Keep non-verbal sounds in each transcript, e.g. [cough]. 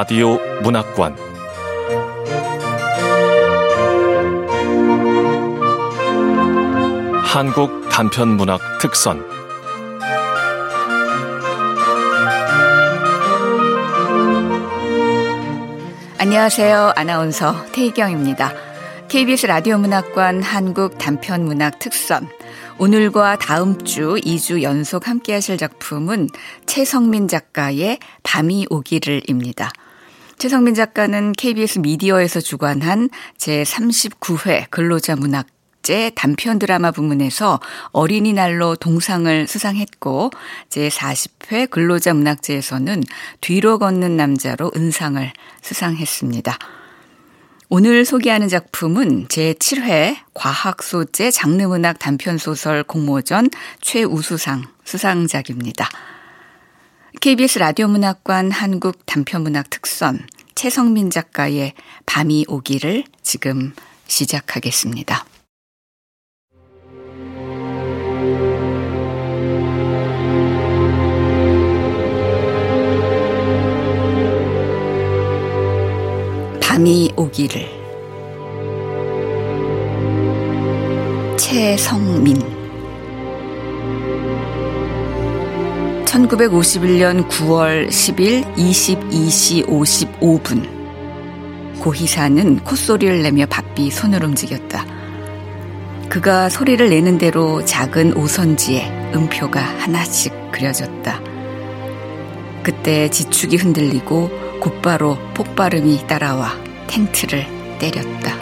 라디오 문학관 한국 단편 문학 특선 안녕하세요. 아나운서 태희경입니다. KBS 라디오 문학관 한국 단편 문학 특선 오늘과 다음 주 2주 연속 함께 하실 작품은 최성민 작가의 밤이 오기를입니다. 최성민 작가는 KBS 미디어에서 주관한 제39회 근로자 문학 제 단편 드라마 부문에서 어린이날로 동상을 수상했고 제40회 근로자 문학제에서는 뒤로 걷는 남자로 은상을 수상했습니다. 오늘 소개하는 작품은 제7회 과학소재 장르문학 단편소설 공모전 최우수상 수상작입니다. KBS 라디오 문학관 한국 단편문학 특선 최성민 작가의 밤이 오기를 지금 시작하겠습니다. 밤이 오기를 최성민 1951년 9월 10일 22시 55분 고희사는 콧소리를 내며 바삐 손을 움직였다. 그가 소리를 내는 대로 작은 오선지에 음표가 하나씩 그려졌다. 그때 지축이 흔들리고 곧바로 폭발음이 따라와 텐트를 때렸다.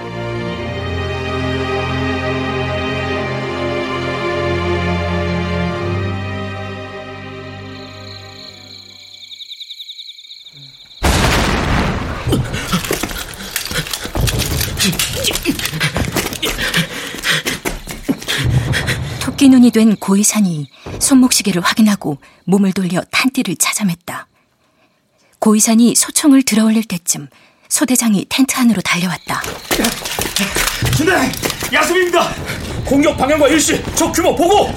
눈이 된 고이산이 손목시계를 확인하고 몸을 돌려 탄띠를 찾아맸다. 고이산이 소총을 들어올릴 때쯤 소대장이 텐트 안으로 달려왔다. 준대 야습입니다. 공격 방향과 일시 적 규모 보고.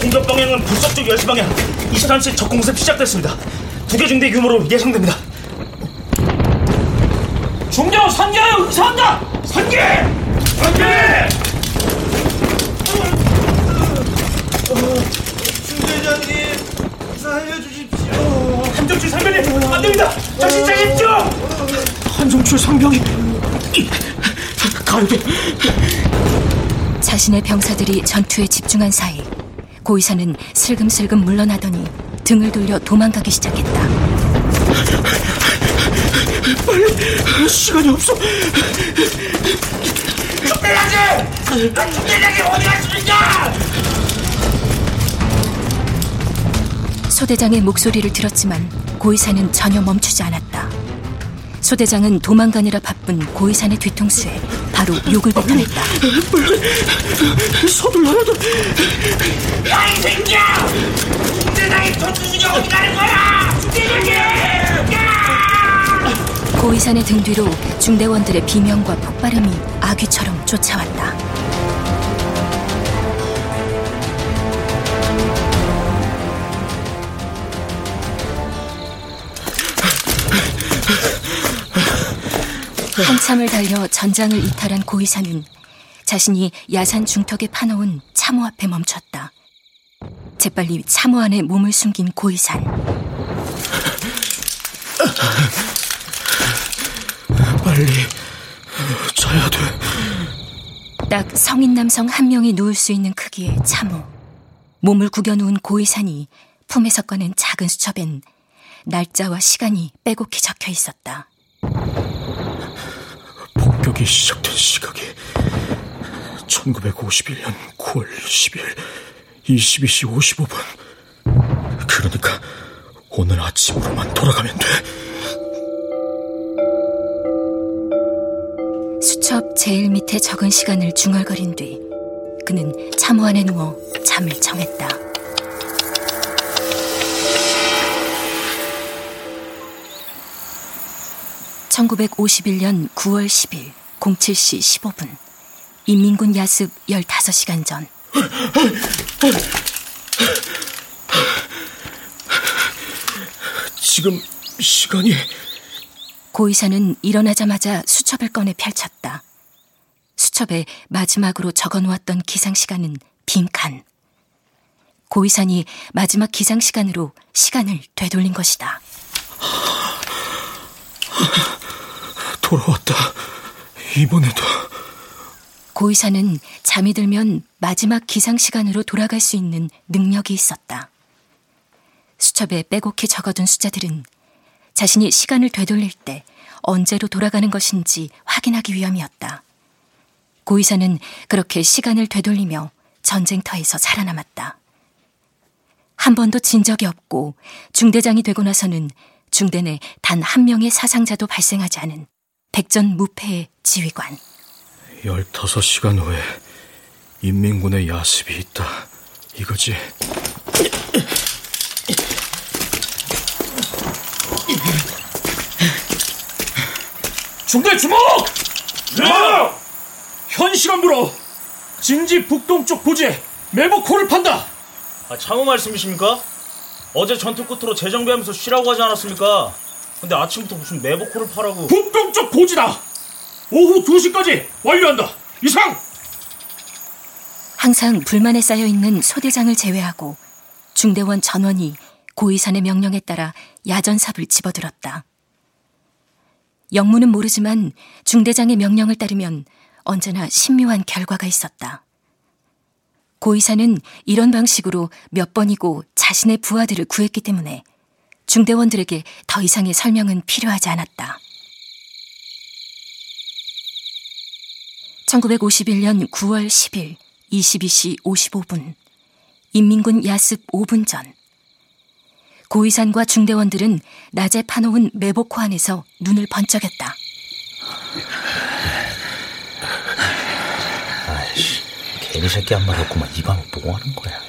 공격 방향은 불서쪽 10시 방향 23시 적 공습 시작됐습니다. 두 개 중대 규모로 예상됩니다. 중령 선계하여 의사한다. 선계. 선계. 중대장님 살려주십시오. 한정출 상병이 안 됩니다. 정신 차십시오. 한정출 상병이 돼. 자신의 병사들이 전투에 집중한 사이 고이사는 슬금슬금 물러나더니 등을 돌려 도망가기 시작했다. 빨리 시간이 없어. 중대장님! 중대장님 어디 가십니까? 소대장의 목소리를 들었지만 고이사는 전혀 멈추지 않았다. 소대장은 도망가느라 바쁜 고이산의 뒤통수에 바로 욕을 뱉어냈다. 서둘러라도 야 이 새끼야! 중대장이 전투 중에 어디 가는 거야? 야! 고이산의 등 뒤로 중대원들의 비명과 폭발음이 아귀처럼 쫓아왔다. 한참을 달려 전장을 이탈한 고이사는 자신이 야산 중턱에 파놓은 참호 앞에 멈췄다. 재빨리 참호 안에 몸을 숨긴 고이산. [laughs] 빨리 자야 돼. 딱 성인 남성 한 명이 누울 수 있는 크기의 참호. 몸을 구겨 놓은 고이산이 품에서 꺼낸 작은 수첩엔 날짜와 시간이 빼곡히 적혀 있었다. 폭격이 시작된 시각이 1951년 9월 10일 22시 55분. 그러니까 오늘 아침으로만 돌아가면 돼. 수첩 제일 밑에 적은 시간을 중얼거린 뒤 그는 참호 안에 누워 잠을 청했다. (1951년 9월 10일) 07시 15분 인민군 야습 15시간 전 지금 시간이 고의사는 일어나자마자 수첩을 꺼내 펼쳤다. 수첩에 마지막으로 적어놓았던 기상시간은 빈칸. 고의산이 마지막 기상시간으로 시간을 되돌린 것이다. 돌아왔다. 이번에도. 고의사는 잠이 들면 마지막 기상 시간으로 돌아갈 수 있는 능력이 있었다. 수첩에 빼곡히 적어둔 숫자들은 자신이 시간을 되돌릴 때 언제로 돌아가는 것인지 확인하기 위함이었다. 고의사는 그렇게 시간을 되돌리며 전쟁터에서 살아남았다. 한 번도 진 적이 없고 중대장이 되고 나서는 중대 내 단 한 명의 사상자도 발생하지 않은 백전무패의 지휘관. 15시간 후에 인민군의 야습이 있다. 이거지. 중대 주목! 네! 현 시간부로 진지 북동쪽 부지에 매복호를 판다. 아, 참호 말씀이십니까? 어제 전투 끝으로 재정비하면서 쉬라고 하지 않았습니까? 근데 아침부터 무슨 매복호를 파라고. 북동쪽 고지다. 오후 2시까지 완료한다. 이상! 항상 불만에 쌓여 있는 소대장을 제외하고 중대원 전원이 고의산의 명령에 따라 야전삽을 집어들었다. 영무는 모르지만 중대장의 명령을 따르면 언제나 신묘한 결과가 있었다. 고의사는 이런 방식으로 몇 번이고 자신의 부하들을 구했기 때문에 중대원들에게 더 이상의 설명은 필요하지 않았다. 1951년 9월 10일 22시 55분 인민군 야습 5분 전 고의산과 중대원들은 낮에 파놓은 매복호 안에서 눈을 번쩍였다. 아이씨, 개미 새끼 한 마리 없구만 이 방을 보고 하는 거야.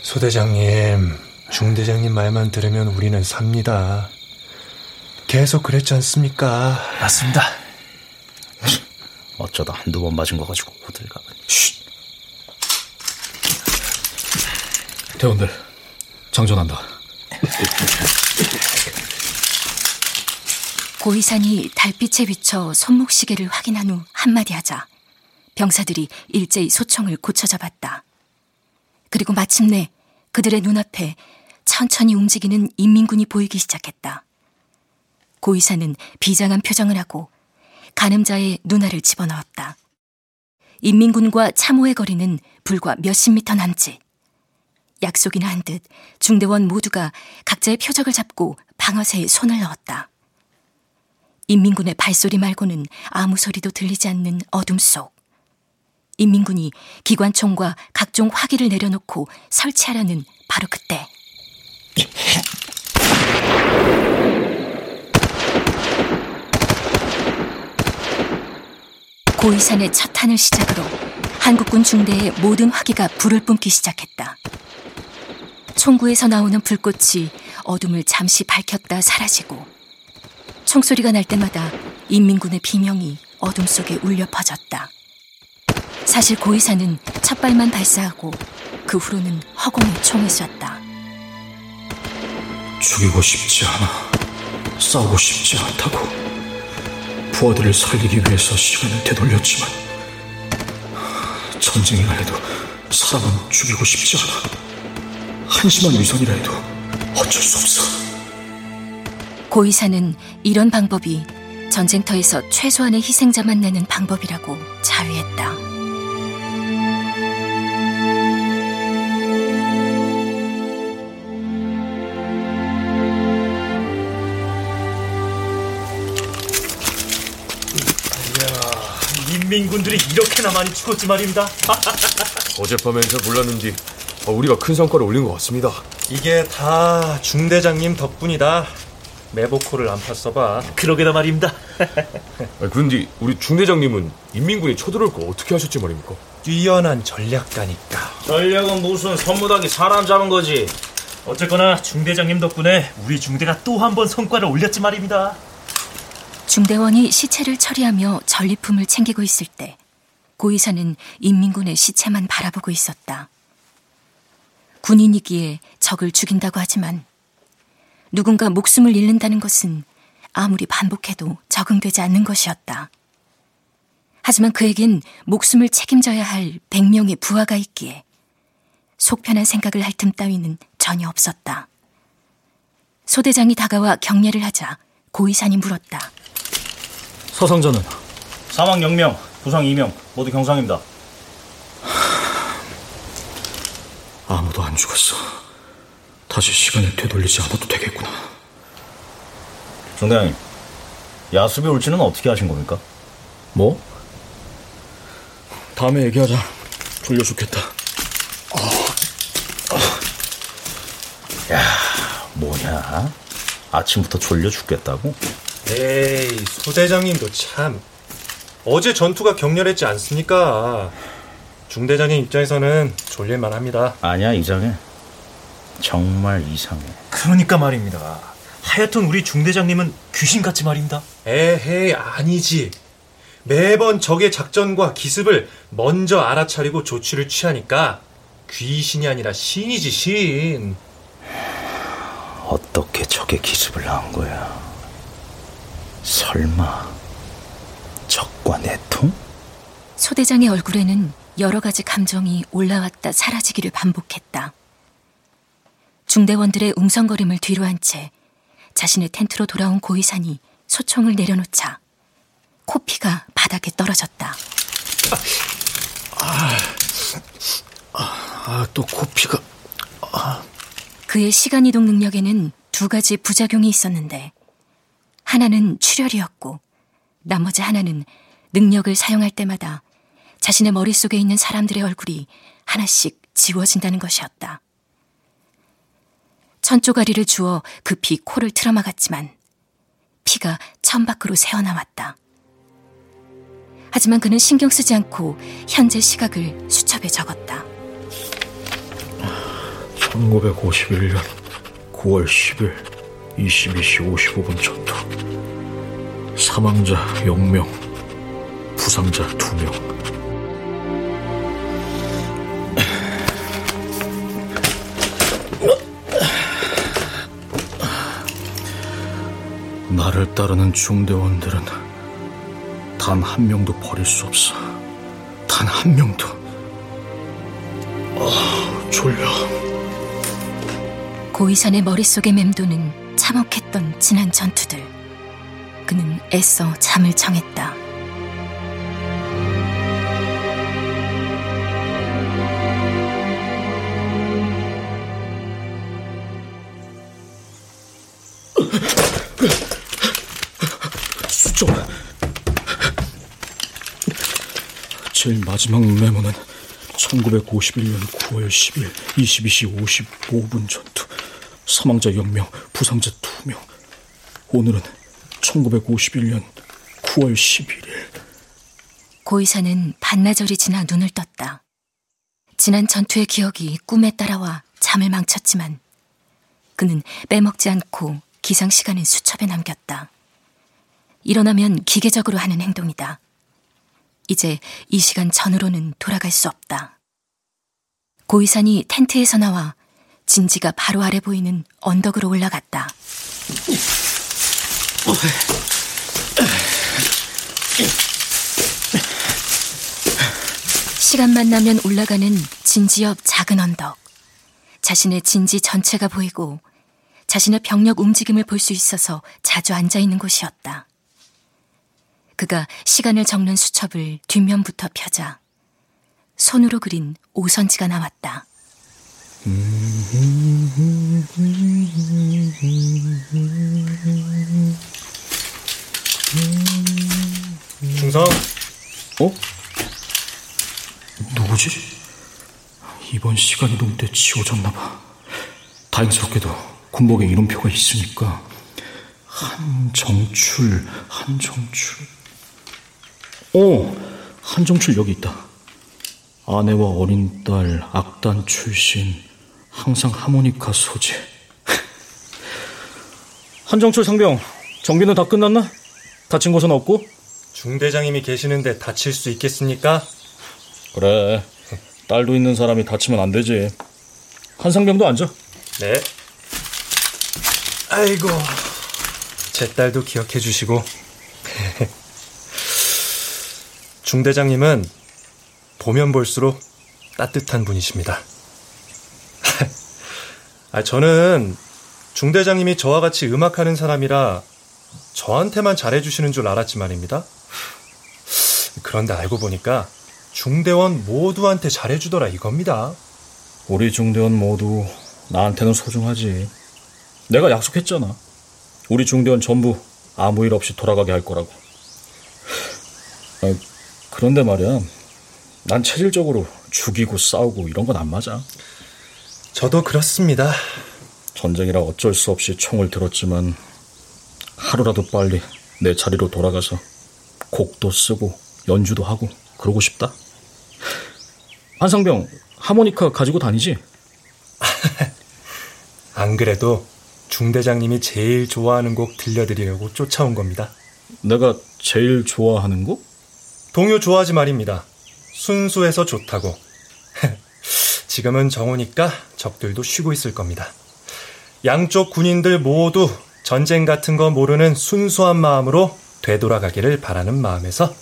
소대장님, 중대장님 말만 들으면 우리는 삽니다. 계속 그랬지 않습니까? 맞습니다. 어쩌다 한두 번 맞은 거 가지고 호들갑은. 대원들, 장전한다. 고의산이 달빛에 비쳐 손목시계를 확인한 후 한마디 하자 병사들이 일제히 소총을 고쳐 잡았다. 그리고 마침내 그들의 눈앞에 천천히 움직이는 인민군이 보이기 시작했다. 고의사는 비장한 표정을 하고 가늠자의 누나를 집어넣었다. 인민군과 참호의 거리는 불과 몇십 미터 남짓. 약속이나 한 듯 중대원 모두가 각자의 표적을 잡고 방어쇠에 손을 넣었다. 인민군의 발소리 말고는 아무 소리도 들리지 않는 어둠 속. 인민군이 기관총과 각종 화기를 내려놓고 설치하려는 바로 그때. 고이산의 첫 탄을 시작으로 한국군 중대의 모든 화기가 불을 뿜기 시작했다. 총구에서 나오는 불꽃이 어둠을 잠시 밝혔다 사라지고 총소리가 날 때마다 인민군의 비명이 어둠 속에 울려 퍼졌다. 사실 고의사는 첫 발만 발사하고 그 후로는 허공에 총을 쐈다. 죽이고 싶지 않아. 싸우고 싶지 않다고. 부하들을 살리기 위해서 시간을 되돌렸지만 전쟁이라 해도 사람은 죽이고 싶지 않아. 한심한 위선이라 해도 어쩔 수 없어. 고의사는 이런 방법이 전쟁터에서 최소한의 희생자만 내는 방법이라고 자위했다. 군들이 이렇게나 많이 죽었지 말입니다. [laughs] 어젯밤엔 잘 몰랐는데 어, 우리가 큰 성과를 올린 것 같습니다. 이게 다 중대장님 덕분이다. 매복호를 안 팠어봐. 그러게나 말입니다. [laughs] 아, 그런데 우리 중대장님은 인민군이 쳐들어올 거 어떻게 하셨지 말입니까? 뛰어난 전략가니까. 전략은 무슨 선무닥이 사람 잡은 거지. 어쨌거나 중대장님 덕분에 우리 중대가 또 한 번 성과를 올렸지 말입니다. 중대원이 시체를 처리하며 전리품을 챙기고 있을 때 고의사는 인민군의 시체만 바라보고 있었다. 군인이기에 적을 죽인다고 하지만 누군가 목숨을 잃는다는 것은 아무리 반복해도 적응되지 않는 것이었다. 하지만 그에겐 목숨을 책임져야 할 100명의 부하가 있기에 속편한 생각을 할 틈 따위는 전혀 없었다. 소대장이 다가와 경례를 하자 고이산이 물었다. 사상자는? 사망 0명, 부상 2명, 모두 경상입니다. 아무도 안 죽었어. 다시 시간을 되돌리지 않아도 되겠구나. 중대장님, 야습이 올지는 어떻게 하신 겁니까? 뭐? 다음에 얘기하자. 졸려 죽겠다. 야, 뭐냐? 아침부터 졸려 죽겠다고? 에이, 소대장님도 참. 어제 전투가 격렬했지 않습니까? 중대장님 입장에서는 졸릴만 합니다. 아니야, 이상해. 정말 이상해. 그러니까 말입니다. 하여튼 우리 중대장님은 귀신같이 말입니다. 에헤이, 아니지. 매번 적의 작전과 기습을 먼저 알아차리고 조치를 취하니까 귀신이 아니라 신이지, 신. 어떻게 적의 기습을 한 거야? 설마 적과 내통? 소대장의 얼굴에는 여러 가지 감정이 올라왔다 사라지기를 반복했다. 중대원들의 웅성거림을 뒤로 한 채 자신의 텐트로 돌아온 고이산이 소총을 내려놓자 코피가 바닥에 떨어졌다. 아, 아, 또 코피가. 아. 그의 시간 이동 능력에는 두 가지 부작용이 있었는데 하나는 출혈이었고 나머지 하나는 능력을 사용할 때마다 자신의 머릿속에 있는 사람들의 얼굴이 하나씩 지워진다는 것이었다. 천조가리를 주어 급히 코를 틀어막았지만 피가 천 밖으로 새어나왔다. 하지만 그는 신경 쓰지 않고 현재 시각을 수첩에 적었다. 1951년 9월 10일 22시 55분 전투. 사망자 0명, 부상자 2명. 나를 따르는 중대원들은 단 한 명도 버릴 수 없어. 단 한 명도. 아, 졸려. 고이산의 머릿속에 맴도는 참혹했던 지난 전투들. 그는 애써 잠을 청했다. 수정. 제일 마지막 메모는 1951년 9월 10일 22시 55분 전투. 사망자 0명, 부상자 2명. 오늘은 1951년 9월 11일. 고이사는 반나절이 지나 눈을 떴다. 지난 전투의 기억이 꿈에 따라와 잠을 망쳤지만 그는 빼먹지 않고 기상 시간은 수첩에 남겼다. 일어나면 기계적으로 하는 행동이다. 이제 이 시간 전으로는 돌아갈 수 없다. 고이산이 텐트에서 나와 진지가 바로 아래 보이는 언덕으로 올라갔다. 시간만 나면 올라가는 진지 옆 작은 언덕. 자신의 진지 전체가 보이고 자신의 병력 움직임을 볼 수 있어서 자주 앉아 있는 곳이었다. 그가 시간을 적는 수첩을 뒷면부터 펴자 손으로 그린 오선지가 나왔다. 중성. 어? 누구지? 이번 시간이 동 때 지워졌나 봐. 다행스럽게도 군복에 이름표가 있으니까 한 정출, 한 정출. 어, 한 정출 여기 있다. 아내와 어린 딸, 악단 출신, 항상 하모니카 소재. [laughs] 한정철 상병, 정비는 다 끝났나? 다친 곳은 없고? 중대장님이 계시는데 다칠 수 있겠습니까? 그래. 딸도 있는 사람이 다치면 안 되지. 한 상병도 앉아. 네. 아이고, 제 딸도 기억해 주시고. [laughs] 중대장님은 보면 볼수록 따뜻한 분이십니다. 아, 저는 중대장님이 저와 같이 음악하는 사람이라 저한테만 잘해주시는 줄 알았지 말입니다. 그런데 알고 보니까 중대원 모두한테 잘해주더라 이겁니다. 우리 중대원 모두 나한테는 소중하지. 내가 약속했잖아. 우리 중대원 전부 아무 일 없이 돌아가게 할 거라고. 아, 그런데 말이야. 난 체질적으로 죽이고 싸우고 이런 건 안 맞아. 저도 그렇습니다. 전쟁이라 어쩔 수 없이 총을 들었지만 하루라도 빨리 내 자리로 돌아가서 곡도 쓰고 연주도 하고 그러고 싶다. 한상병 하모니카 가지고 다니지? [laughs] 안 그래도 중대장님이 제일 좋아하는 곡 들려드리려고 쫓아온 겁니다. 내가 제일 좋아하는 곡? 동요 좋아하지 말입니다. 순수해서 좋다고. [laughs] 지금은 정오니까 적들도 쉬고 있을 겁니다. 양쪽 군인들 모두 전쟁 같은 거 모르는 순수한 마음으로 되돌아가기를 바라는 마음에서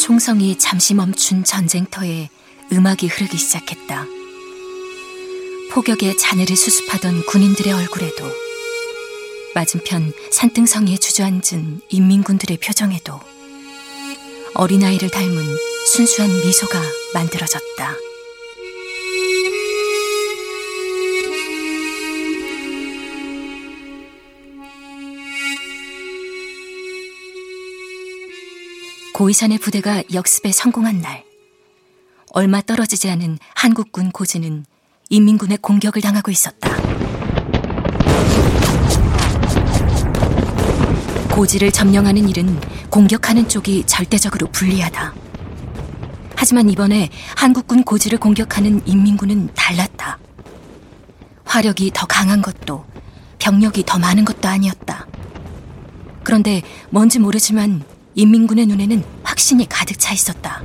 총성이 잠시 멈춘 전쟁터에 음악이 흐르기 시작했다. 폭격의 잔해를 수습하던 군인들의 얼굴에도 맞은편 산등성이에 주저앉은 인민군들의 표정에도 어린아이를 닮은 순수한 미소가 만들어졌다. 고이산의 부대가 역습에 성공한 날, 얼마 떨어지지 않은 한국군 고지는 인민군의 공격을 당하고 있었다. 고지를 점령하는 일은 공격하는 쪽이 절대적으로 불리하다. 하지만 이번에 한국군 고지를 공격하는 인민군은 달랐다. 화력이 더 강한 것도 병력이 더 많은 것도 아니었다. 그런데 뭔지 모르지만 인민군의 눈에는 확신이 가득 차 있었다.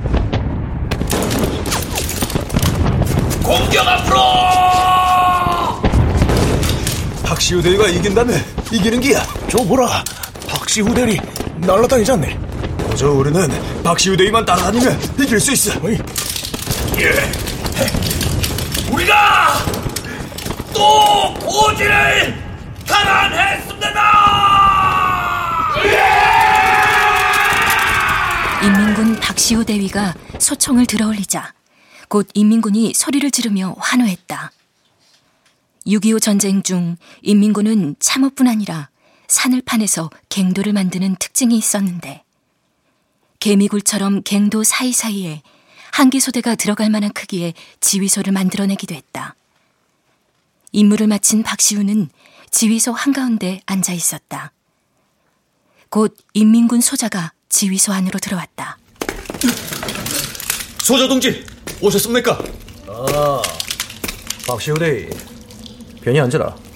공격 앞으로! 박시우 대위가 이긴다며 이기는 기야. 저 보라. 박시우 대리 날라다니지 않네. 그저 우리는 박시우 대위만 따라다니면 이길 수 있어. 어이. 예. 우리가 또 고지를 탈환했습니다! 인민군 박시우 대위가 소총을 들어올리자 곧 인민군이 소리를 지르며 환호했다. 6.25 전쟁 중 인민군은 참호뿐 아니라 산을 파내서 갱도를 만드는 특징이 있었는데 개미굴처럼 갱도 사이사이에 한기소대가 들어갈 만한 크기의 지휘소를 만들어내기도 했다. 임무를 마친 박시우는 지휘소 한가운데 앉아 있었다. 곧 인민군 소자가 지휘소 안으로 들어왔다. 소자 동지 오셨습니까? 아, 박시우 대위. 편히 앉아라.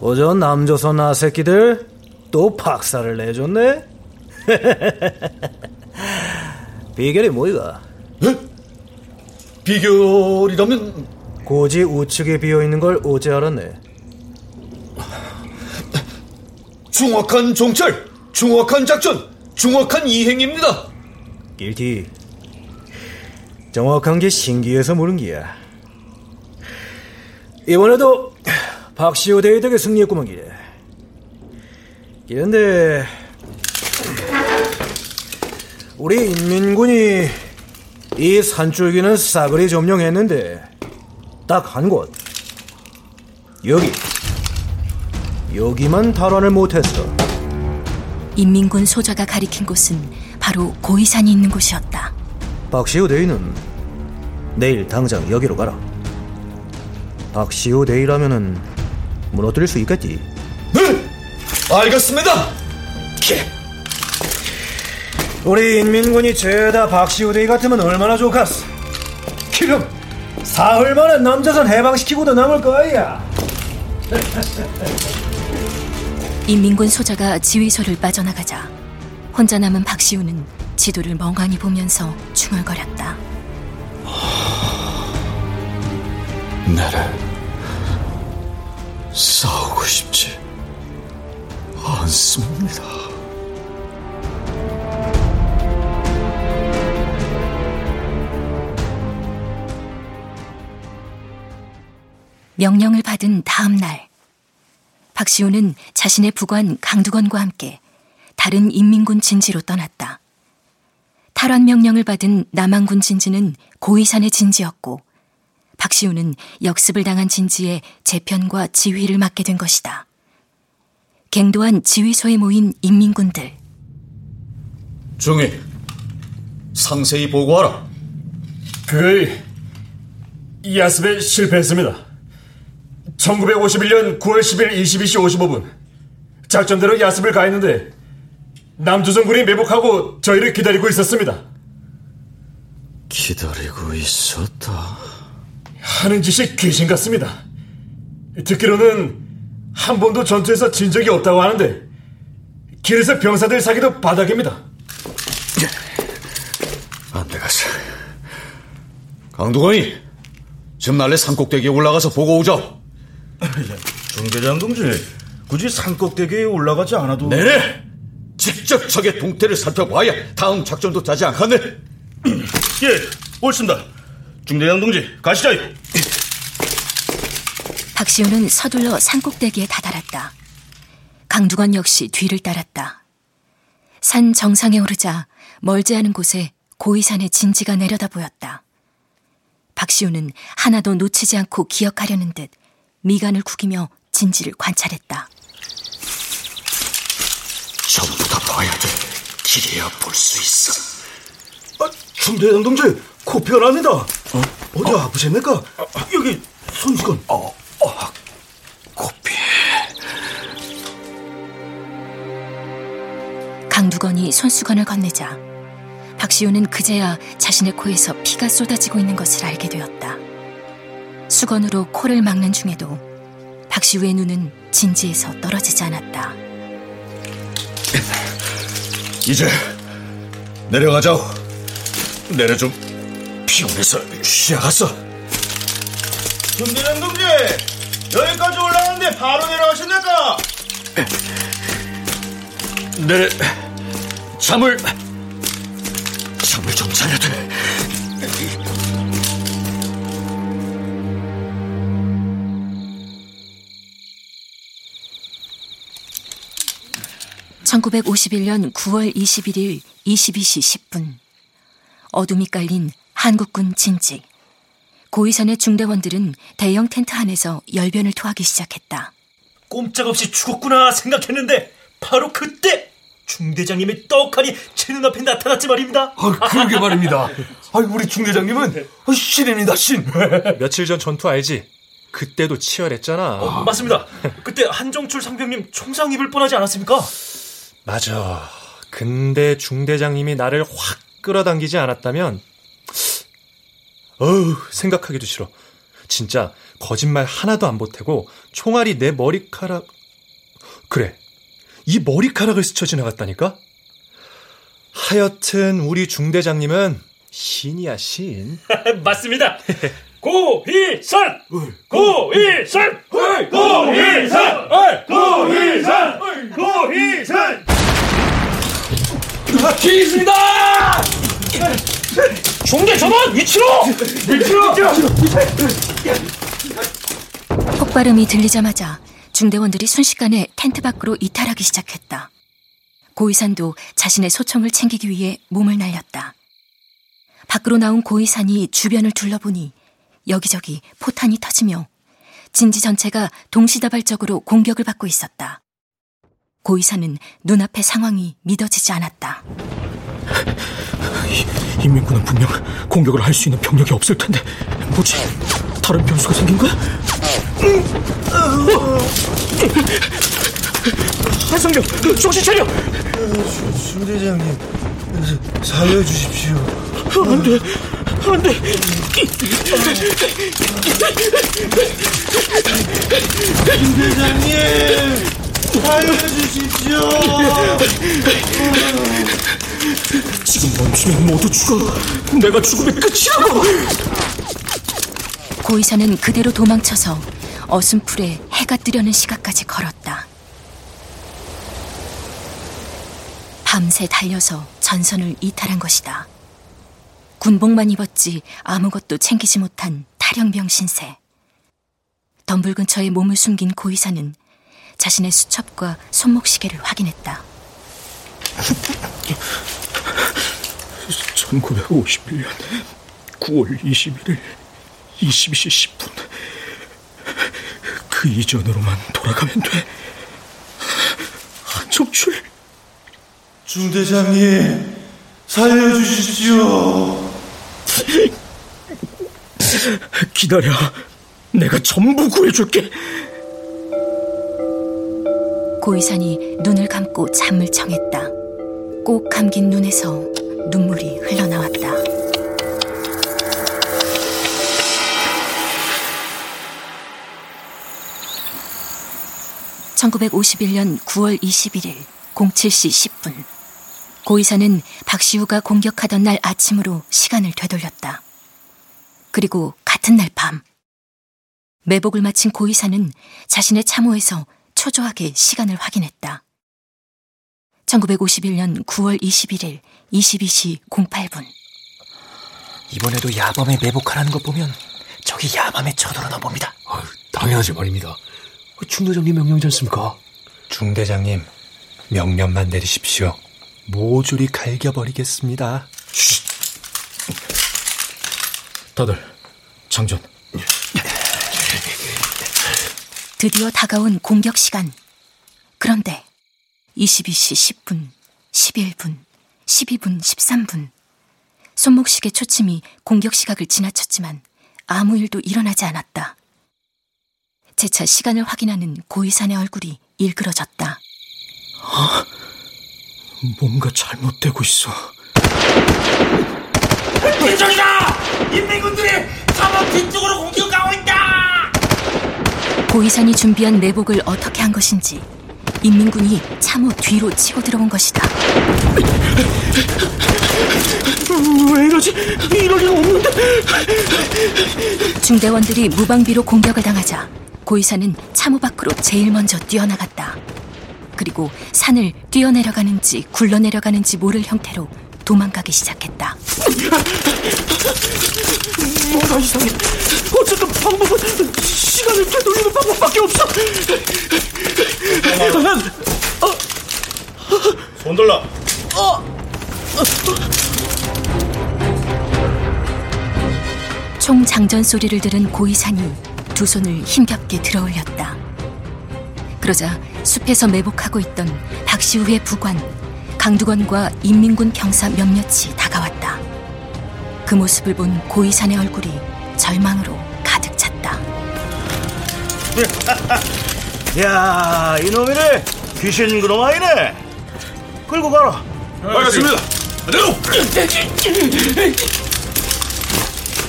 오전 남조선 아새끼들 또 박살을 내줬네? [laughs] 비결이 뭐이가? 비결이라면 고지 우측에 비어있는 걸 어제 알았네 중확한 정찰, 중확한 작전, 중확한 이행입니다. 길티 정확한 게 신기해서 모른 기야 이번에도 박시호 대회 덕에 승리했구만 기래 그런데 우리 인민군이 이 산줄기는 싸그리 점령했는데 딱 한 곳. 여기. 여기만 탈환을 못했어. 인민군 소자가 가리킨 곳은 바로 고이산이 있는 곳이었다. 박시호 대위는 내일 당장 여기로 가라 박시호 대위라면은 무너뜨릴 수 있겠지? 네, 알겠습니다. 우리 인민군이 죄다 박시호 대위 같으면 얼마나 좋겠어? 지금 사흘 만에 남자선 해방시키고도 남을 거야. 인민군 소자가 지휘소를 빠져나가자 혼자 남은 박시우는 지도를 멍하니 보면서 중얼거렸다. 나를 싸우고 싶지 않습니다. 명령을 받은 다음 날, 박시우는 자신의 부관 강두건과 함께 다른 인민군 진지로 떠났다. 탈환 명령을 받은 남한군 진지는 고이산의 진지였고, 박시우는 역습을 당한 진지의 재편과 지휘를 맡게 된 것이다. 갱도한 지휘소에 모인 인민군들. 중위, 상세히 보고하라. 그 야습에 실패했습니다. 1951년 9월 10일 22시 55분 작전대로 야습을 가했는데 남조선군이 매복하고 저희를 기다리고 있었습니다. 기다리고 있었다. 하는 짓이 귀신 같습니다. 듣기로는 한 번도 전투에서 진 적이 없다고 하는데 길에서 병사들 사기도 바닥입니다. 안 되겠어. 강두건이 지금 날래 산꼭대기에 올라가서 보고 오자. 중대장 동지, 굳이 산꼭대기에 올라가지 않아도. 네네! 직접 적의 동태를 살펴봐야 다음 작전도 짜지 않겠네. 예, 옳습니다. 중대장 동지, 가시죠. 박시우는 서둘러 산꼭대기에 다다랐다. 강두건 역시 뒤를 따랐다. 산 정상에 오르자 멀지 않은 곳에 고이산의 진지가 내려다 보였다. 박시우는 하나도 놓치지 않고 기억하려는 듯 미간을 구기며 진지를 관찰했다. 전부 다 봐야 돼. 길이야 볼 수 있어. 아, 중대장 동지, 코피가 납니다. 어? 어디 어? 아프십니까? 여기 손수건. 어, 어, 코피. 강두건이 손수건을 건네자 박시우는 그제야 자신의 코에서 피가 쏟아지고 있는 것을 알게 되었다. 수건으로 코를 막는 중에도 박시우의 눈은 진지에서 떨어지지 않았다. 이제 내려가자. 내려 좀 피곤해서 쉬어갔어. 중대장 동지, 여기까지 올라왔는데 바로 내려가십니까? 내래 잠을 잠을 좀 자야 돼. 1951년 9월 21일 22시 10분. 어둠이 깔린 한국군 진지. 고위산의 중대원들은 대형 텐트 안에서 열변을 토하기 시작했다. 꼼짝없이 죽었구나 생각했는데 바로 그때 중대장님이 떡하니 제 눈앞에 나타났지 말입니다. 아, 그러게 말입니다. 아, 우리 중대장님은 신입니다, 신. 며칠 전 전투 알지? 그때도 치열했잖아. 어, 맞습니다. 그때 한정출 상병님 총상 입을 뻔하지 않았습니까? 맞아. 근데 중대장님이 나를 확 끌어당기지 않았다면, 어우, 생각하기도 싫어. 진짜 거짓말 하나도 안 보태고 총알이 내 머리카락, 그래. 이 머리카락을 스쳐 지나갔다니까? 하여튼 우리 중대장님은 신이야, 신. [laughs] 맞습니다. 고희선! 고희선! 고희선! 고희선! 고희선! 기습니다! 중대 전원 위치로! 위치로! 폭발음이 들리자마자 중대원들이 순식간에 텐트 밖으로 이탈하기 시작했다. 고이산도 자신의 소총을 챙기기 위해 몸을 날렸다. 밖으로 나온 고이산이 주변을 둘러보니 여기저기 포탄이 터지며 진지 전체가 동시다발적으로 공격을 받고 있었다. 고이사는 눈앞의 상황이 믿어지지 않았다. 인민군은 분명 공격을 할 수 있는 병력이 없을 텐데 뭐지? 다른 변수가 생긴 거야? 한성룡, 정신 차려! 중 대장님, 살려주십시오. 안 돼, 안 돼. 중 대장님. 살려주십시오. 지금 멈추면 모두 죽어. 내가 죽으면 끝이라고. 고의사는 그대로 도망쳐서 어슴풀에 해가 뜨려는 시각까지 걸었다. 밤새 달려서 전선을 이탈한 것이다. 군복만 입었지 아무것도 챙기지 못한 탈영병 신세. 덤불 근처에 몸을 숨긴 고의사는 자신의 수첩과 손목시계를 확인했다. 1951년 9월 21일 22시 10분. 그 이전으로만 돌아가면 돼. 한정출. 중대장님, 살려주십시오. 기다려. 내가 전부 구해줄게. 고이산이 눈을 감고 잠을 청했다. 꼭 감긴 눈에서 눈물이 흘러나왔다. (1951년 9월 21일) 07시 10분 고이사는 박시우가 공격하던 날 아침으로 시간을 되돌렸다. 그리고 같은 날 밤, 매복을 마친 고이사는 자신의 참호에서 초조하게 시간을 확인했다. 1951년 9월 21일 22시 08분. 이번에도 야밤에 매복하라는 것 보면 저기 야밤에 쳐들어나 봅니다. 아유, 당연하지 말입니다. 중대장님 명령이지 않습니까? 중대장님, 명령만 내리십시오. 모조리 갈겨버리겠습니다. 다들 장전. 드디어 다가온 공격 시간. 그런데 22시 10분, 11분, 12분, 13분. 손목시계 초침이 공격 시각을 지나쳤지만 아무 일도 일어나지 않았다. 재차 시간을 확인하는 고이산의 얼굴이 일그러졌다. 아, 뭔가 잘못되고 있어. 뒤쪽이다! 인민군들이 사막 뒤쪽으로 공격하고 있다! 고이산이 준비한 내복을 어떻게 한 것인지 인민군이 참호 뒤로 치고 들어온 것이다. 왜 이러지? 이럴 일 없는데. 중대원들이 무방비로 공격을 당하자 고이사는 참호 밖으로 제일 먼저 뛰어나갔다. 그리고 산을 뛰어내려가는지 굴러내려가는지 모를 형태로 도망가기 시작했다. 뭐가 이상해. 어쨌든 방법은 시간을 되돌리는 방법밖에 없어. 손 들라. 총 장전 소리를 들은 고이산이 두 손을 힘겹게 들어올렸다. 그러자 숲에서 매복하고 있던 박시우의 부관 강두건과 인민군 병사 몇몇이 다가왔다. 그 모습을 본 고이산의 얼굴이 절망으로 가득 찼다. [laughs] 야, 이놈이네. 귀신 그놈 아니네. 끌고 가라. 알겠습니다.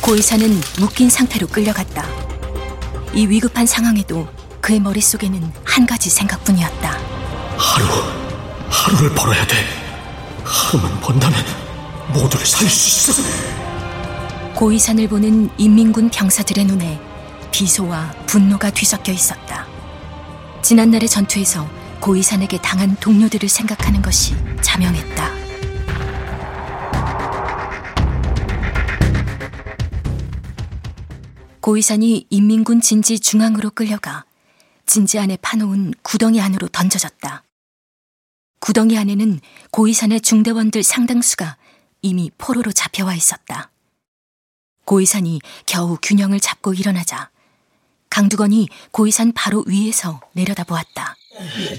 고이사는 묶인 상태로 끌려갔다. 이 위급한 상황에도 그의 머릿속에는 한 가지 생각뿐이었다. 하루, 하루를 벌어야 돼. 하루만 번다면 모두를 살릴 수 있어. 고이산을 보는 인민군 병사들의 눈에 비소와 분노가 뒤섞여 있었다. 지난날의 전투에서 고이산에게 당한 동료들을 생각하는 것이 자명했다. 고이산이 인민군 진지 중앙으로 끌려가 진지 안에 파놓은 구덩이 안으로 던져졌다. 구덩이 안에는 고이산의 중대원들 상당수가 이미 포로로 잡혀와 있었다. 고이산이 겨우 균형을 잡고 일어나자 강두건이 고이산 바로 위에서 내려다보았다.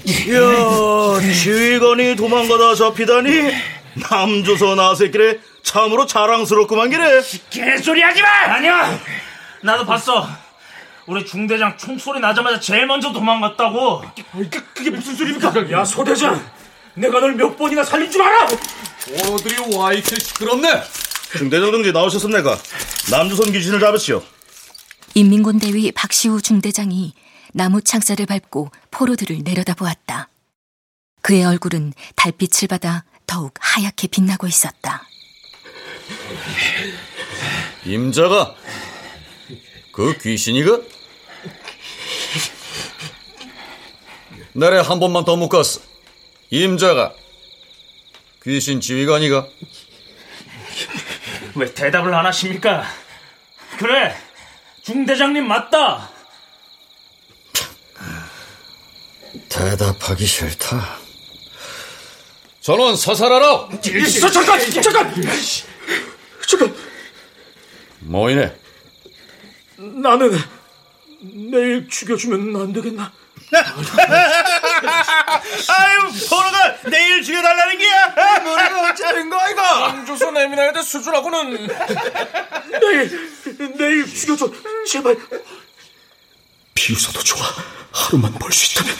이야, 지휘관이 도망가다 잡히다니 남조선 아새끼래 참으로 자랑스럽구만 기래. 개소리 하지 마! 아니야! 나도 봤어. 우리 중대장 총소리 나자마자 제일 먼저 도망갔다고. 그게, 그게 무슨 소리입니까? 야, 소대장! 내가 널 몇 번이나 살린 줄 알아? 오들이 와 이렇게 시끄럽네. 중대장 동지 나오셨습니까? 남조선 귀신을 잡으시오. 인민군 대위 박시우 중대장이 나무 창살을 밟고 포로들을 내려다보았다. 그의 얼굴은 달빛을 받아 더욱 하얗게 빛나고 있었다. 임자가 그 귀신이가? 나래 한 번만 더 묻겠어. 임자가 귀신 지휘관이가? [laughs] 왜 대답을 안 하십니까? 그래, 중대장님 맞다. 대답하기 싫다. 전원 서살하라. 있어 잠깐 잠깐 잠깐 뭐이네? 나는 내일 죽여주면 안 되겠나? [laughs] 아유, 포로가 내일 죽여달라는 게야. 머리가 어째 된 거야 이거? ang조선 에미나이드 수주라고는 내일 내일 죽여줘 제발. 비웃어도 좋아. 하루만 벌수 있다면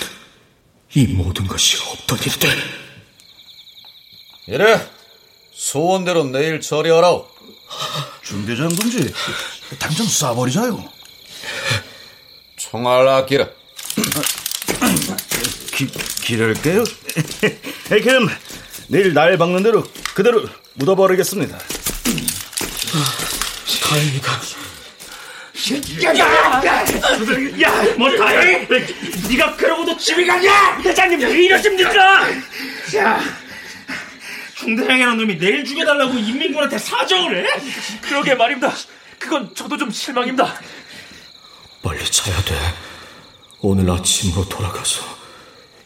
이 모든 것이 없던 일이 돼. 이래 소원대로 내일 처리하라. 중대장 동지, 당장 쏴버리자요. 총알 아끼라. 기, 기를게요. [laughs] 그럼 내일 날 박는 대로 그대로 묻어버리겠습니다. 다행이다. 야, 뭐 다해? 네가 그러고도 집에 가냐? 대장님 왜 이러십니까? 야, 중대장이라는 놈이 내일 죽여달라고 인민군한테 사정을 해? 그러게 말입니다. 그건 저도 좀 실망입니다. 빨리 자야 돼. 오늘 아침으로 돌아가서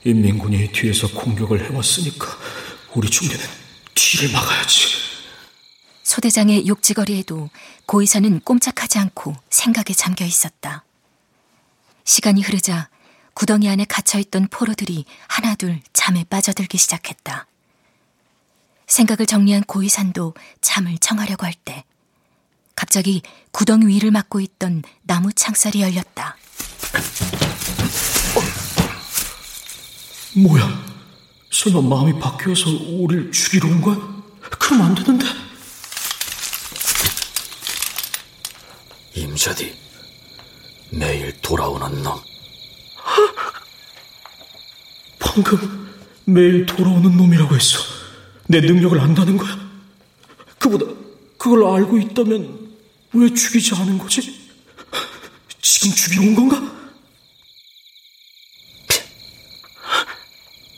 인민군이 뒤에서 공격을 해왔으니까 우리 중대는 뒤를 막아야지. 소대장의 욕지거리에도 고의사는 꼼짝하지 않고 생각에 잠겨 있었다. 시간이 흐르자 구덩이 안에 갇혀있던 포로들이 하나둘 잠에 빠져들기 시작했다. 생각을 정리한 고의산도 잠을 청하려고 할 때 갑자기 구덩이 위를 막고 있던 나무 창살이 열렸다. 뭐야? 설마 마음이 바뀌어서 우리를 죽이러 온 거야? 그럼 안 되는데. 임자디, 내일 돌아오는 놈. 방금 매일 돌아오는 놈이라고 했어. 내 능력을 안다는 거야? 그보다 그걸 알고 있다면 왜 죽이지 않은 거지? 지금 죽이러 온 건가?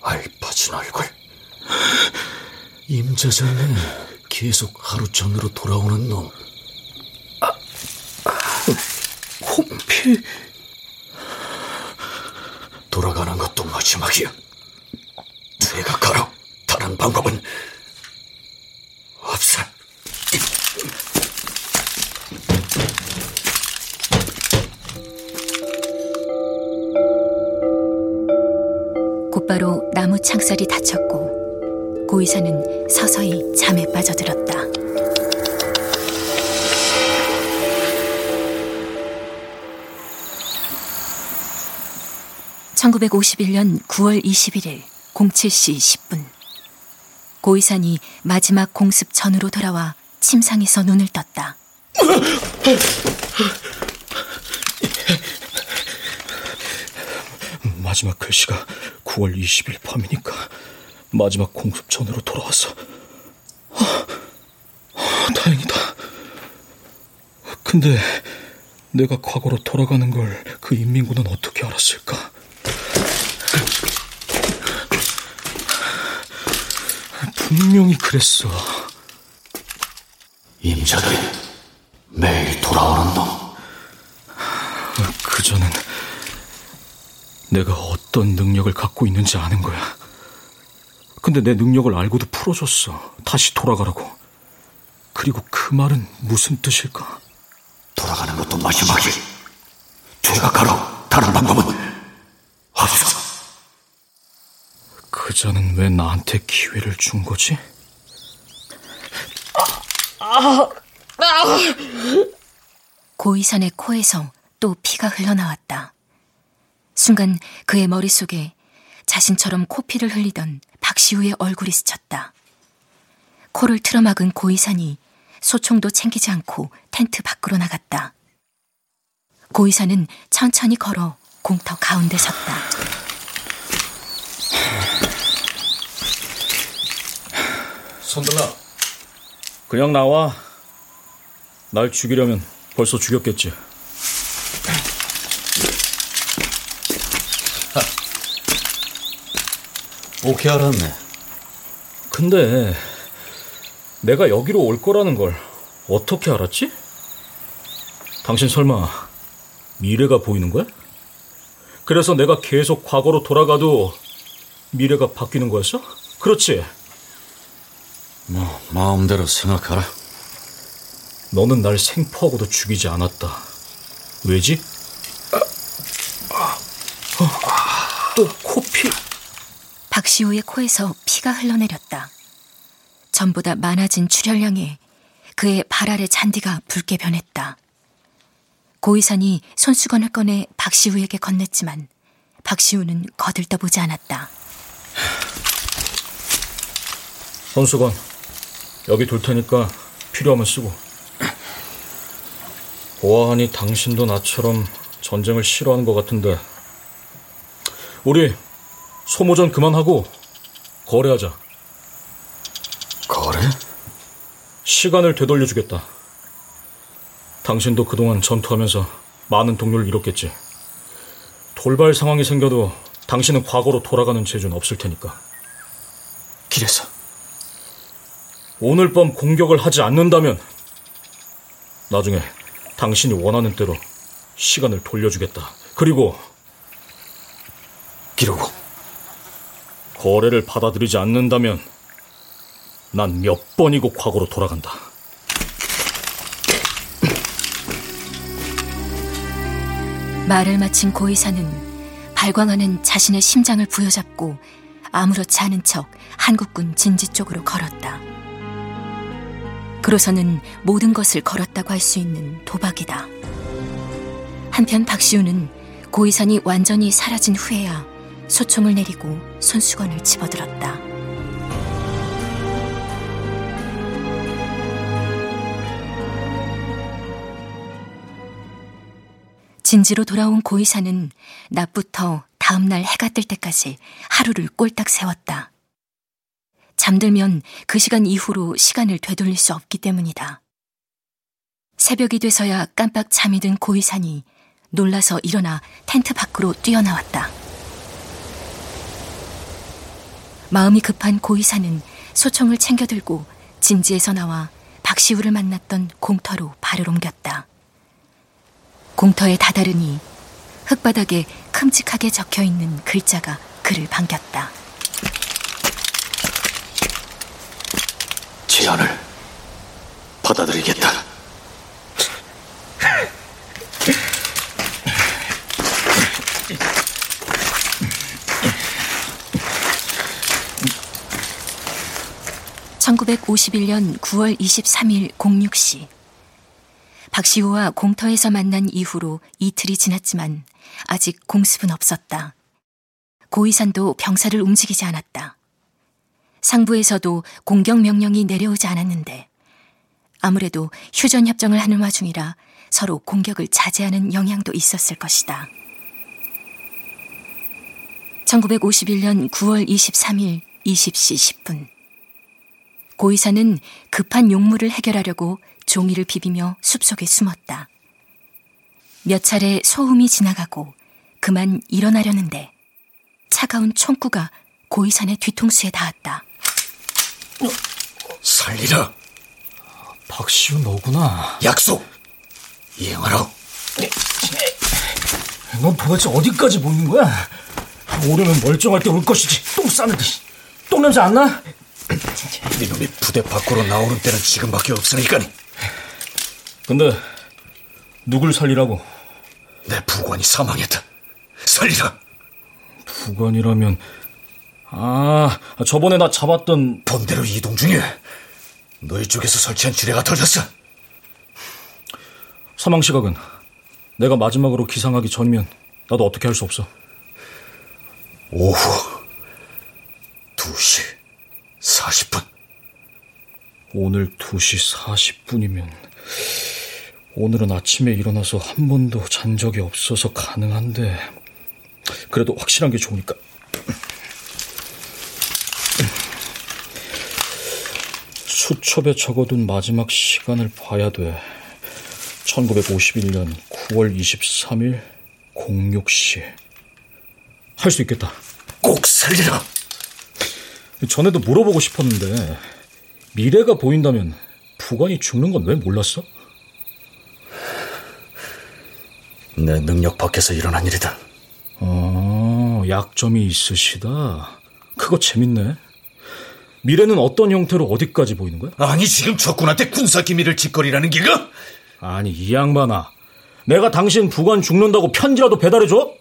알빠진 얼굴. 임자전에 계속 하루 전으로 돌아오는 놈. 호피. 돌아가는 것도 마지막이야. 내가 가라. 다른 방법은 없어. 곧바로 나무 창살이 닫혔고 고의사는 서서히 잠에 빠져들었다. (1951년 9월 21일) 07시 10분 고의산이 마지막 공습 전으로 돌아와 침상에서 눈을 떴다. 마지막 글씨가 9월 20일 밤이니까 마지막 공습 전으로 돌아왔어. 다행이다. 근데 내가 과거로 돌아가는 걸 그 인민군은 어떻게 알았을까? 분명히 그랬어. 임자들이 매일 돌아오는 놈. 그전엔 내가 어떤 능력을 갖고 있는지 아는 거야. 근데 내 능력을 알고도 풀어줬어. 다시 돌아가라고. 그리고 그 말은 무슨 뜻일까? 돌아가는 것도 마지막이. 죄가 가라. 다른 방법은 없어. 그자는 왜 나한테 기회를 준 거지? 고이산의 코에서 또 피가 흘러나왔다. 순간 그의 머릿속에 자신처럼 코피를 흘리던 박시우의 얼굴이 스쳤다. 코를 틀어막은 고이산이 소총도 챙기지 않고 텐트 밖으로 나갔다. 고이산은 천천히 걸어 공터 가운데 섰다. 손들라. 그냥 나와. 날 죽이려면 벌써 죽였겠지. 오케이 알았네. 근데 내가 여기로 올 거라는 걸 어떻게 알았지? 당신 설마 미래가 보이는 거야? 그래서 내가 계속 과거로 돌아가도 미래가 바뀌는 거였어? 그렇지? 뭐 마음대로 생각하라. 너는 날 생포하고도 죽이지 않았다. 왜지? 어, 또 코피. 박시우의 코에서 피가 흘러내렸다. 전보다 많아진 출혈량에 그의 발 아래 잔디가 붉게 변했다. 고이산이 손수건을 꺼내 박시우에게 건넸지만 박시우는 거들떠보지 않았다. 손수건 여기 둘 테니까 필요하면 쓰고. 보아하니 당신도 나처럼 전쟁을 싫어하는 것 같은데 우리 소모전 그만하고 거래하자. 거래? 시간을 되돌려주겠다. 당신도 그동안 전투하면서 많은 동료를 잃었겠지. 돌발 상황이 생겨도 당신은 과거로 돌아가는 재주는 없을 테니까. 길에서. 오늘 밤 공격을 하지 않는다면 나중에 당신이 원하는 대로 시간을 돌려주겠다. 그리고 기르고 거래를 받아들이지 않는다면 난 몇 번이고 과거로 돌아간다. 말을 마친 고의사는 발광하는 자신의 심장을 부여잡고 아무렇지 않은 척 한국군 진지 쪽으로 걸었다. 그로서는 모든 것을 걸었다고 할 수 있는 도박이다. 한편 박시우는 고의산이 완전히 사라진 후에야 소총을 내리고 손수건을 집어들었다. 진지로 돌아온 고의사는 낮부터 다음날 해가 뜰 때까지 하루를 꼴딱 세웠다. 잠들면 그 시간 이후로 시간을 되돌릴 수 없기 때문이다. 새벽이 돼서야 깜빡 잠이 든 고의산이 놀라서 일어나 텐트 밖으로 뛰어나왔다. 마음이 급한 고의사는 소총을 챙겨 들고 진지에서 나와 박시우를 만났던 공터로 발을 옮겼다. 공터에 다다르니 흙바닥에 큼직하게 적혀 있는 글자가 그를 반겼다. 제안을 받아들이겠다. (1951년 9월 23일 06시) 박시우와 공터에서 만난 이후로 이틀이 지났지만 아직 공습은 없었다. 고이산도 병사를 움직이지 않았다. 상부에서도 공격 명령이 내려오지 않았는데 아무래도 휴전 협정을 하는 와중이라 서로 공격을 자제하는 영향도 있었을 것이다. 1951년 9월 23일 20시 10분. 고이사는 급한 용무를 해결하려고 종이를 비비며 숲속에 숨었다. 몇 차례 소음이 지나가고 그만 일어나려는데 차가운 총구가 고이산의 뒤통수에 닿았다. 살리라. 박시우 너구나. 약속. 이행하라. 넌 도대체 어디까지 보는 거야? 오려면 멀쩡할 때 올 것이지. 똥 싸는데. 똥 냄새 안 나? 이놈이 부대 밖으로 나오는 때는 지금밖에 없으니까니. 근데 누굴 살리라고? 내 부관이 사망했다. 살리라. 부관이라면 아 저번에 나 잡았던 본대로 이동 중에 너희 쪽에서 설치한 지뢰가 털렸어. 사망 시각은 내가 마지막으로 기상하기 전이면 나도 어떻게 할 수 없어. 오후 2시 40분. 오늘 2시 40분이면 오늘은 아침에 일어나서 한 번도 잔 적이 없어서 가능한데 그래도 확실한 게 좋으니까. 수첩에 적어둔 마지막 시간을 봐야 돼. 1951년 9월 23일 06시. 할 수 있겠다. 꼭 살리라. 전에도 물어보고 싶었는데 미래가 보인다면 부관이 죽는 건 왜 몰랐어? 내 능력 밖에서 일어난 일이다. 어, 약점이 있으시다. 그거 재밌네. 미래는 어떤 형태로 어디까지 보이는 거야? 아니 지금 적군한테 군사 기밀을 짓거리라는 기가? 아니 이 양반아 내가 당신 부관 죽는다고 편지라도 배달해줘?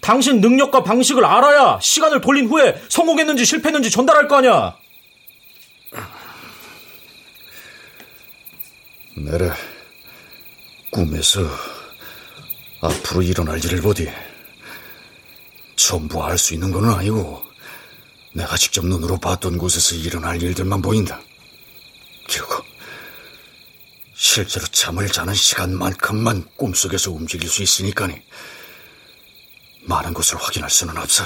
당신 능력과 방식을 알아야 시간을 돌린 후에 성공했는지 실패했는지 전달할 거 아니야 내래 꿈에서 앞으로 일어날 일을 보디 전부 알 수 있는 건 아니고 내가 직접 눈으로 봤던 곳에서 일어날 일들만 보인다. 그리고 실제로 잠을 자는 시간만큼만 꿈속에서 움직일 수 있으니까니 많은 것을 확인할 수는 없어.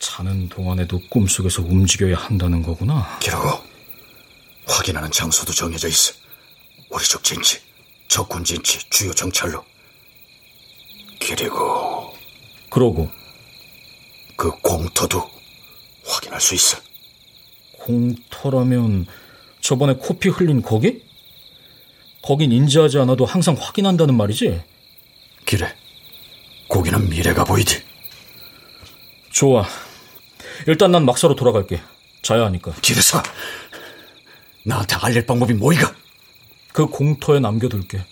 자는 동안에도 꿈속에서 움직여야 한다는 거구나. 그러고 확인하는 장소도 정해져 있어. 우리 쪽 진치, 적군 진치, 주요 정찰로. 그리고 그러고 그 공터도 확인할 수 있어. 공터라면 저번에 코피 흘린 거기? 거긴 인지하지 않아도 항상 확인한다는 말이지? 그래. 거기는 미래가 보이지. 좋아. 일단 난 막사로 돌아갈게. 자야 하니까. 기르사, 나한테 알릴 방법이 뭐이가? 그 공터에 남겨둘게.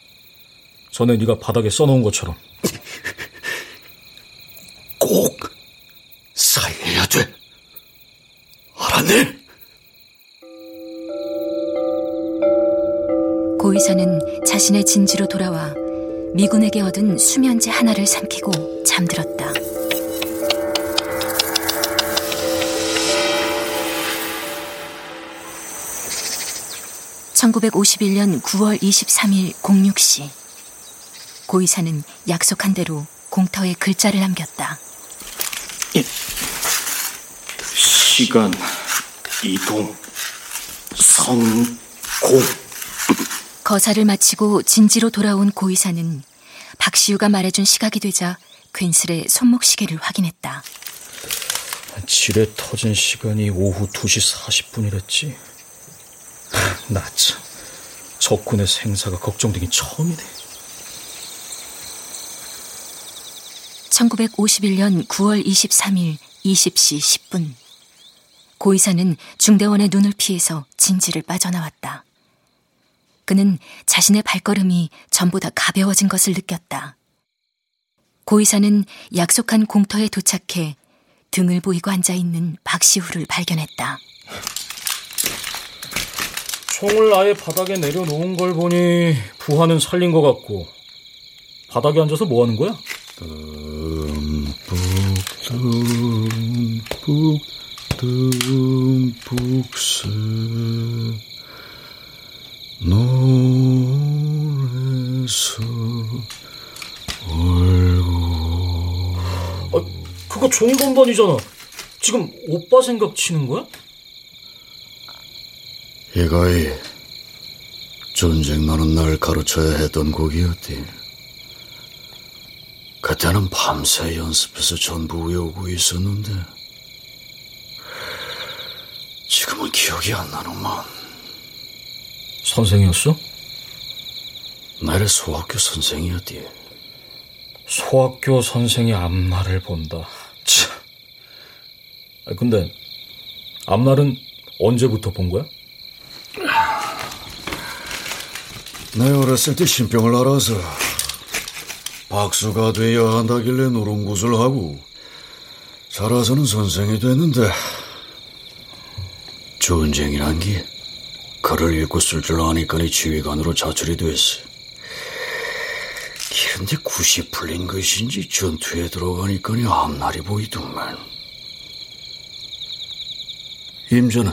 전에 네가 바닥에 써놓은 것처럼. [laughs] 꼭 살려야 돼. 알았네? 고의사는 자신의 진지로 돌아와 미군에게 얻은 수면제 하나를 삼키고 잠들었다. (1951년 9월 23일 06시) 고의사는 약속한 대로 공터에 글자를 남겼다. 시간, 이동, 성공. 거사를 마치고 진지로 돌아온 고의사는 박시우가 말해준 시각이 되자 괜스레 손목시계를 확인했다. 지뢰 터진 시간이 오후 2시 40분이랬지. [laughs] 나 참, 적군의 생사가 걱정되긴 처음이네. 1951년 9월 23일 20시 10분. 고의사는 중대원의 눈을 피해서 진지를 빠져나왔다. 그는 자신의 발걸음이 전보다 가벼워진 것을 느꼈다. 고의사는 약속한 공터에 도착해 등을 보이고 앉아 있는 박시우를 발견했다. 총을 아예 바닥에 내려놓은 걸 보니 부하는 살린 것 같고 바닥에 앉아서 뭐 하는 거야? 듬뿍 듬뿍 듬뿍 새 노래서 울고 아, 그거 종건반이잖아. 지금 오빠 생각 치는 거야? 이거이 전쟁 나는 날 가르쳐야 했던 곡이었디. 그때는 밤새 연습해서 전부 외우고 있었는데 지금은 기억이 안 나는만. 선생이었어? 나의 소학교 선생이었디. 소학교 선생이 앞날을 본다. 참. 아, 근데 앞날은 언제부터 본 거야? 내 어렸을 때 신병을 알아서 박수가 되어야 한다길래 노름굿을 하고 자라서는 선생이 됐는데 전쟁이란 게 글을 읽고 쓸 줄 아니까니 지휘관으로 자출이 됐어. 그런데 굿이 풀린 것인지 전투에 들어가니까니 앞날이 보이더만. 임자는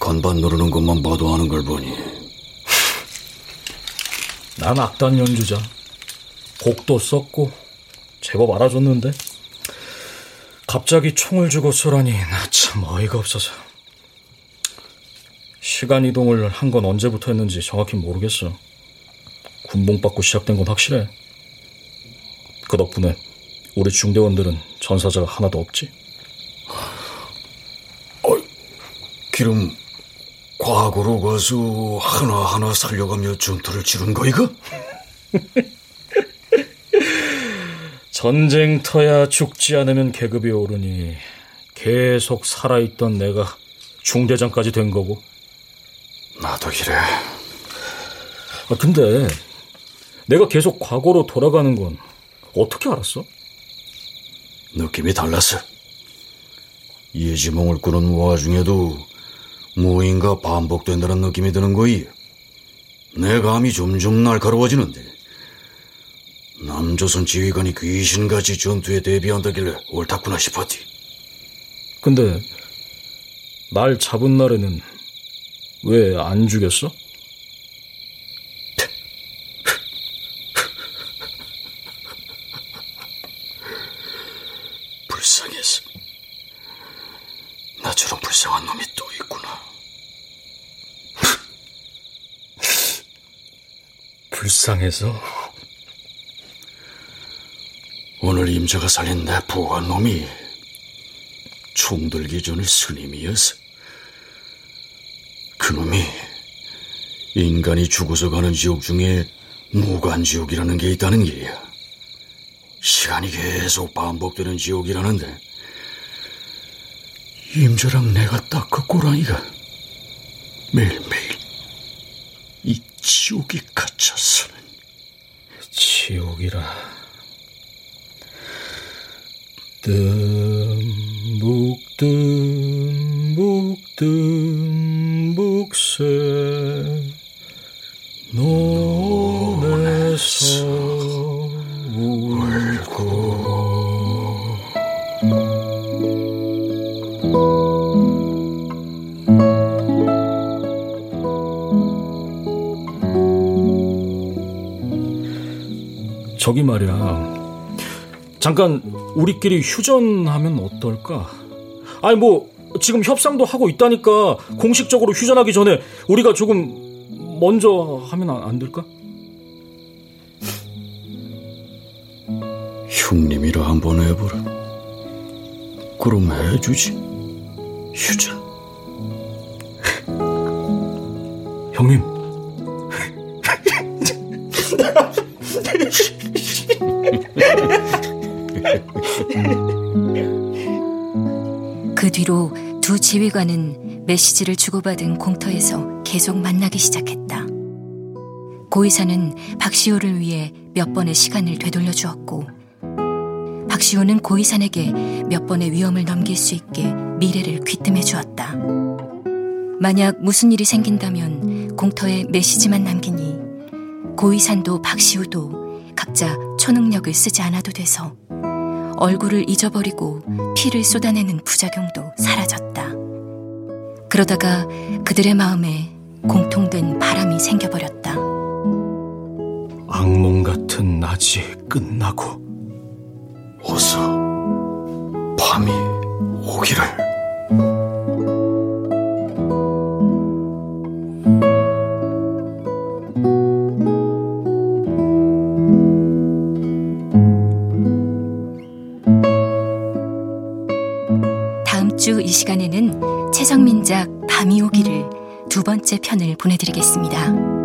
건반 누르는 것만 봐도 아는 걸 보니 난 악단 연주자. 곡도 썼고 제법 알아줬는데 갑자기 총을 주고 쏘라니 나 참 어이가 없어서 시간 이동을 한 건 언제부터 했는지 정확히 모르겠어. 군봉받고 시작된 건 확실해. 그 덕분에 우리 중대원들은 전사자가 하나도 없지. 어, 기름 과거로 가서 하나하나 살려가며 전투를 치른 거이가? [laughs] 전쟁터야 죽지 않으면 계급이 오르니 계속 살아있던 내가 중대장까지 된 거고. 나도 이래. 아, 근데 내가 계속 과거로 돌아가는 건 어떻게 알았어? 느낌이 달랐어. 예지몽을 꾸는 와중에도 무인가 반복된다는 느낌이 드는 거이. 내 감이 점점 날카로워지는데 남조선 지휘관이 귀신같이 전투에 대비한다길래 옳다구나 싶었지. 근데 날 잡은 날에는 왜 안 죽였어? 불쌍해서 나처럼 불쌍한 놈이 또 있구나. 불쌍해서? 오늘 임자가 살린 내 부한 놈이 총 들기 전에 스님이었어. 그놈이 인간이 죽어서 가는 지옥 중에 무간지옥이라는 게 있다는 게야. 시간이 계속 반복되는 지옥이라는데 임자랑 내가 딱 그 꼬라니가 매일매일 이 지옥에 갇혔어는 지옥이라. 뜸묵 뜸묵 잠깐 우리끼리 휴전하면 어떨까? 아니 뭐 지금 협상도 하고 있다니까 공식적으로 휴전하기 전에 우리가 조금 먼저 하면 안 될까? 형님이라 한번 해보라. 그럼 해주지. 휴전. 형님. [laughs] 그 뒤로 두 지휘관은 메시지를 주고받은 공터에서 계속 만나기 시작했다. 고의사는 박시호를 위해 몇 번의 시간을 되돌려 주었고, 박시호는 고의산에게 몇 번의 위험을 넘길 수 있게 미래를 귀뜸해 주었다. 만약 무슨 일이 생긴다면 공터에 메시지만 남기니 고의산도 박시우도 각자 초능력을 쓰지 않아도 돼서 얼굴을 잊어버리고 피를 쏟아내는 부작용도 사라졌다. 그러다가 그들의 마음에 공통된 바람이 생겨버렸다. 악몽 같은 낮이 끝나고 어서 밤이 오기를. 번째 편을 보내드리겠습니다.